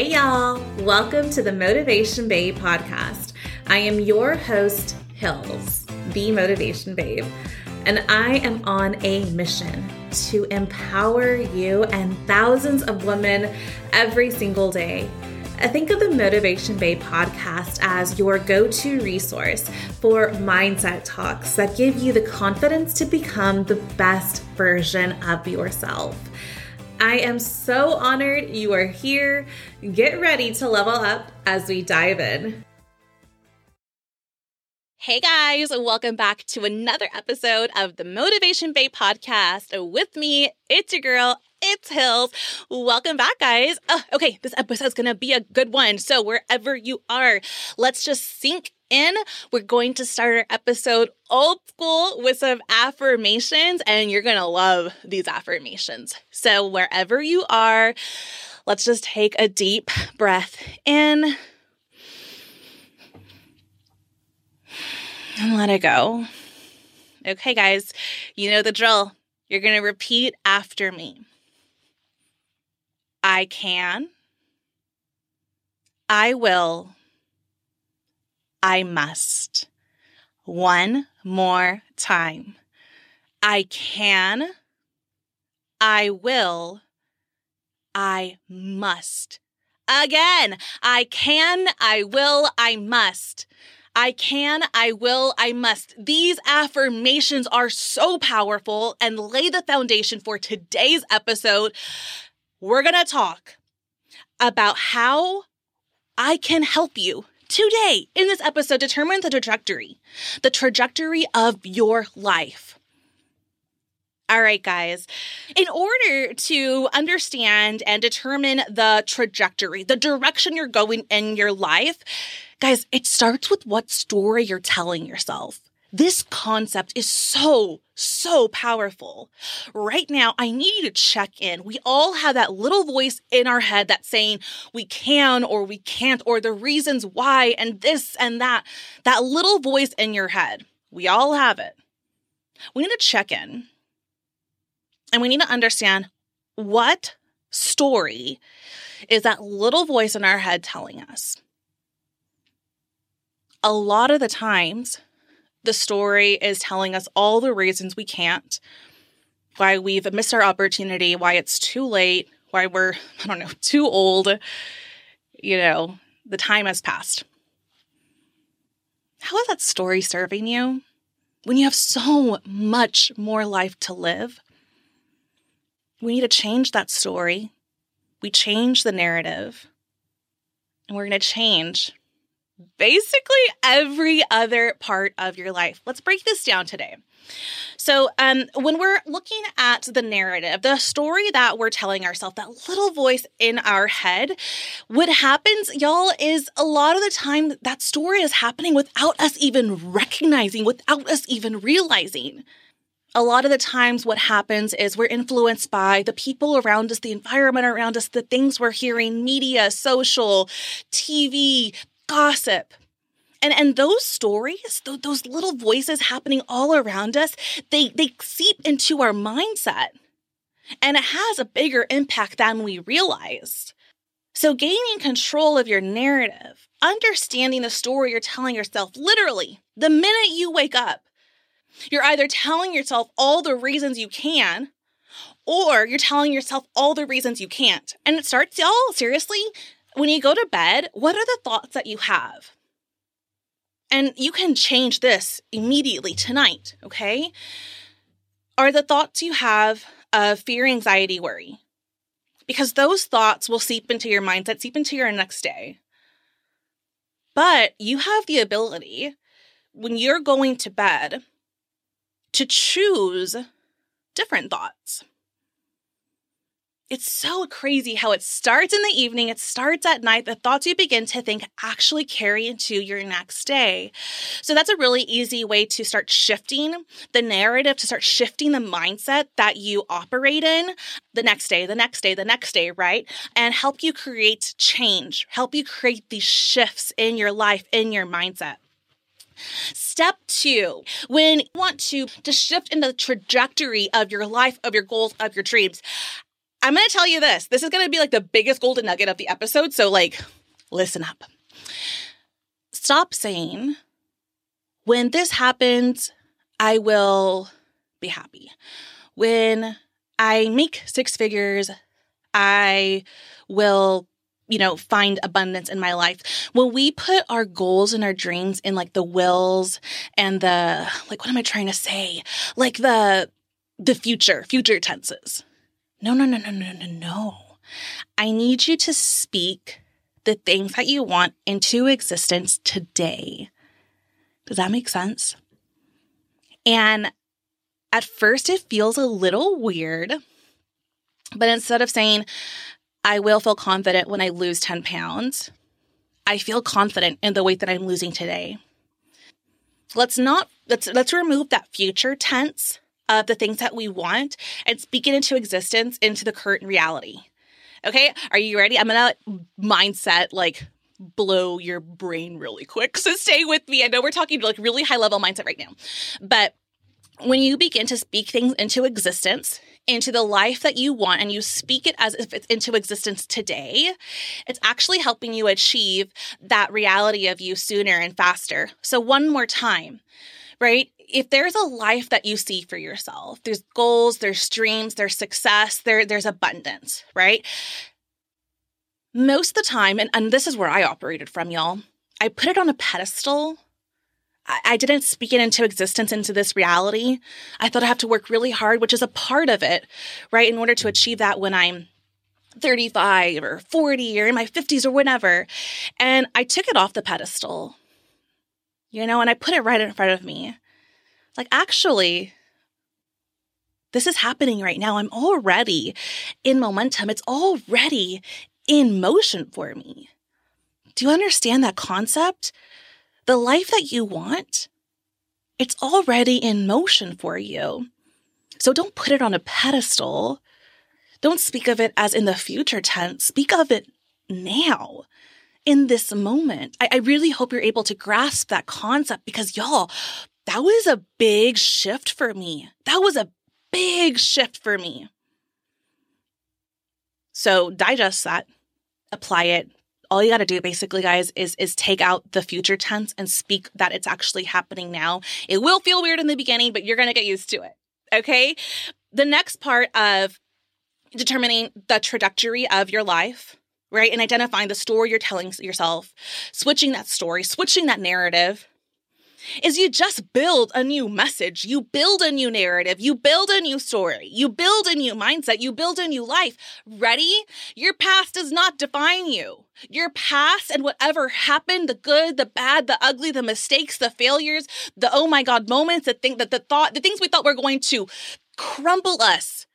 Hey, y'all. Welcome to the Motivation Babe podcast. I am your host, Hills, the Motivation Babe, and I am on a mission to empower you and thousands of women every single day. I think of the Motivation Babe podcast as your go to resource for mindset talks that give you the confidence to become the best version of yourself. I am so honored you are here. Get ready to level up as we dive in. Hey guys, welcome back to another episode of the Motivation Babe podcast. With me, it's your girl, it's Hills. Welcome back, guys. Uh, okay, this episode's gonna be a good one. So, wherever you are, let's just sink in. We're going to start our episode old school with some affirmations, and you're gonna love these affirmations. So, wherever you are, let's just take a deep breath in and let it go. Okay, guys, you know the drill. You're going to repeat after me. I can. I will. I must. One more time. I can. I will. I must. Again, I can, I will, I must. I can, I will, I must. These affirmations are so powerful and lay the foundation for today's episode. We're going to talk about how I can help you today in this episode determine the trajectory, the trajectory of your life. All right, guys. In order to understand and determine the trajectory, the direction you're going in your life, Guys, it starts with what story you're telling yourself. This concept is so, so powerful. Right now, I need you to check in. We all have that little voice in our head that's saying we can or we can't, or the reasons why, and this and that. That little voice in your head. We all have it. We need to check in and we need to understand what story is that little voice in our head telling us a lot of the times, the story is telling us all the reasons we can't, why we've missed our opportunity, why it's too late, why we're, I don't know, too old. You know, the time has passed. How is that story serving you when you have so much more life to live? We need to change that story. We change the narrative. And we're going to change basically every other part of your life. Let's break this down today. So, um, when we're looking at the narrative, the story that we're telling ourselves, that little voice in our head, what happens, y'all, is a lot of the time that story is happening without us even recognizing, without us even realizing. A lot of the times, what happens is we're influenced by the people around us, the environment around us, the things we're hearing, media, social, TV, gossip. And, and those stories, th- those little voices happening all around us, they, they seep into our mindset. And it has a bigger impact than we realized. So, gaining control of your narrative, understanding the story you're telling yourself, literally, the minute you wake up, you're either telling yourself all the reasons you can, or you're telling yourself all the reasons you can't. And it starts, y'all, seriously, when you go to bed, what are the thoughts that you have? And you can change this immediately tonight, okay? Are the thoughts you have of fear, anxiety, worry? Because those thoughts will seep into your mindset, seep into your next day. But you have the ability when you're going to bed to choose different thoughts it's so crazy how it starts in the evening, it starts at night. The thoughts you begin to think actually carry into your next day. So that's a really easy way to start shifting the narrative, to start shifting the mindset that you operate in the next day, the next day, the next day, right? And help you create change, help you create these shifts in your life, in your mindset. Step two, when you want to, to shift in the trajectory of your life, of your goals, of your dreams, I'm going to tell you this. This is going to be like the biggest golden nugget of the episode. So, like, listen up. Stop saying, when this happens, I will be happy. When I make six figures, I will you know, find abundance in my life. When we put our goals and our dreams in like the wills and the like what am I trying to say? Like the the future, future tenses. No, no, no, no, no, no, no. I need you to speak the things that you want into existence today. Does that make sense? And at first, it feels a little weird. But instead of saying, I will feel confident when I lose 10 pounds, I feel confident in the weight that I'm losing today. Let's not, let's, let's remove that future tense of the things that we want and speak it into existence into the current reality. Okay, are you ready? I'm gonna mindset like blow your brain really quick. So stay with me. I know we're talking like really high level mindset right now, but when you begin to speak things into existence, into the life that you want, and you speak it as if it's into existence today, it's actually helping you achieve that reality of you sooner and faster. So, one more time, right? If there's a life that you see for yourself, there's goals, there's dreams, there's success, there, there's abundance, right? Most of the time, and, and this is where I operated from, y'all, I put it on a pedestal I didn't speak it into existence into this reality. I thought I have to work really hard, which is a part of it, right? In order to achieve that when I'm 35 or 40 or in my 50s or whatever. And I took it off the pedestal, you know, and I put it right in front of me. Like, actually, this is happening right now. I'm already in momentum, it's already in motion for me. Do you understand that concept? the life that you want, it's already in motion for you. So don't put it on a pedestal. Don't speak of it as in the future tense. Speak of it now, in this moment. I, I really hope you're able to grasp that concept because, y'all, that was a big shift for me. That was a big shift for me. So digest that, apply it, all you got to do basically guys is is take out the future tense and speak that it's actually happening now it will feel weird in the beginning but you're going to get used to it okay the next part of determining the trajectory of your life right and identifying the story you're telling yourself switching that story switching that narrative is you just build a new message. You build a new narrative. You build a new story. You build a new mindset. You build a new life. Ready? Your past does not define you. Your past and whatever happened, the good, the bad, the ugly, the mistakes, the failures, the oh my God moments, the thing that the thought, the things we thought were going to crumble us,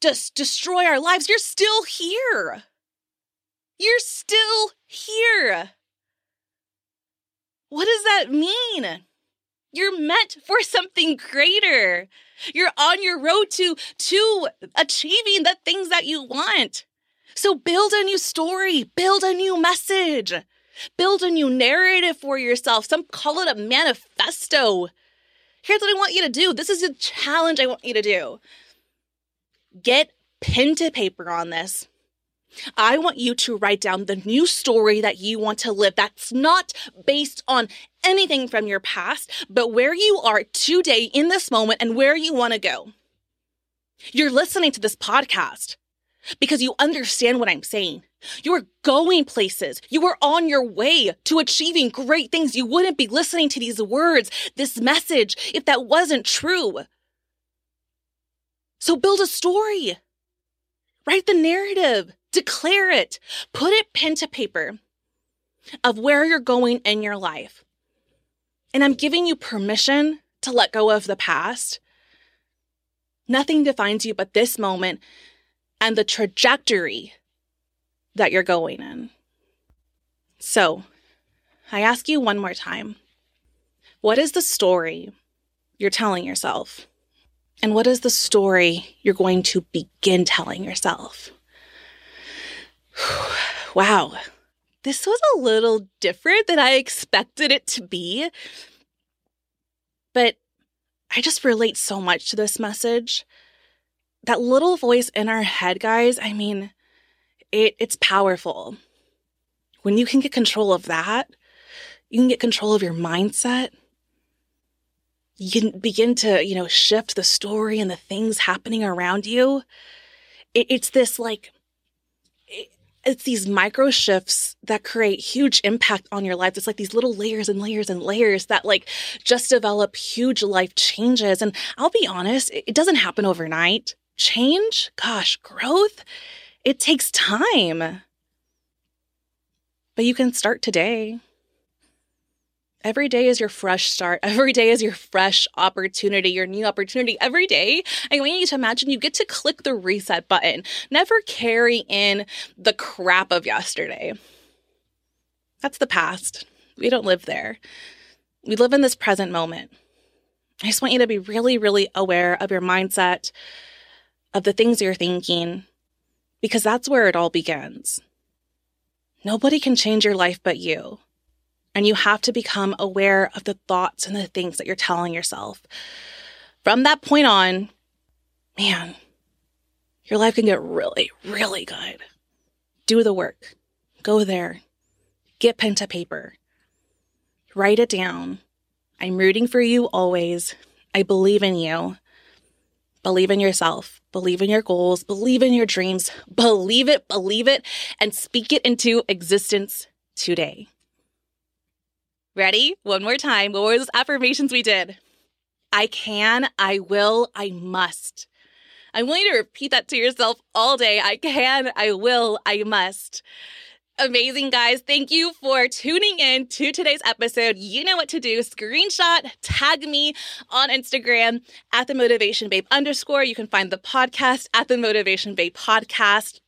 just destroy our lives. You're still here. You're still here. What does that mean? You're meant for something greater. You're on your road to to achieving the things that you want. So build a new story, build a new message, build a new narrative for yourself. Some call it a manifesto. Here's what I want you to do. This is a challenge I want you to do. Get pen to paper on this. I want you to write down the new story that you want to live that's not based on anything from your past, but where you are today in this moment and where you want to go. You're listening to this podcast because you understand what I'm saying. You are going places. You are on your way to achieving great things. You wouldn't be listening to these words, this message, if that wasn't true. So build a story. Write the narrative. Declare it. Put it pen to paper of where you're going in your life. And I'm giving you permission to let go of the past. Nothing defines you but this moment and the trajectory that you're going in. So, I ask you one more time what is the story you're telling yourself? And what is the story you're going to begin telling yourself? wow, this was a little different than I expected it to be. But I just relate so much to this message. that little voice in our head, guys, I mean, it, it's powerful. When you can get control of that, you can get control of your mindset. You can begin to, you know, shift the story and the things happening around you. It, it's this like, it, it's these micro shifts that create huge impact on your life. It's like these little layers and layers and layers that like just develop huge life changes. And I'll be honest, it doesn't happen overnight. Change, gosh, growth, it takes time. But you can start today. Every day is your fresh start. Every day is your fresh opportunity, your new opportunity. Every day, I want you to imagine you get to click the reset button. Never carry in the crap of yesterday. That's the past. We don't live there. We live in this present moment. I just want you to be really, really aware of your mindset, of the things you're thinking, because that's where it all begins. Nobody can change your life but you. And you have to become aware of the thoughts and the things that you're telling yourself. From that point on, man, your life can get really, really good. Do the work. Go there. Get pen to paper. Write it down. I'm rooting for you always. I believe in you. Believe in yourself, believe in your goals, believe in your dreams, believe it, believe it, and speak it into existence today. Ready? One more time. What were those affirmations we did? I can, I will, I must. I want you to repeat that to yourself all day. I can, I will, I must amazing, guys. Thank you for tuning in to today's episode. You know what to do. Screenshot, tag me on Instagram at the Motivation Babe underscore. You can find the podcast at the Motivation Babe podcast.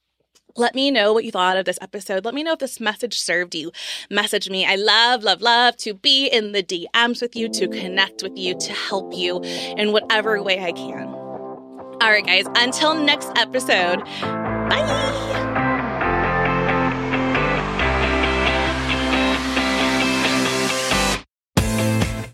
Let me know what you thought of this episode. Let me know if this message served you. Message me. I love, love, love to be in the DMs with you, to connect with you, to help you in whatever way I can. All right, guys, until next episode, bye.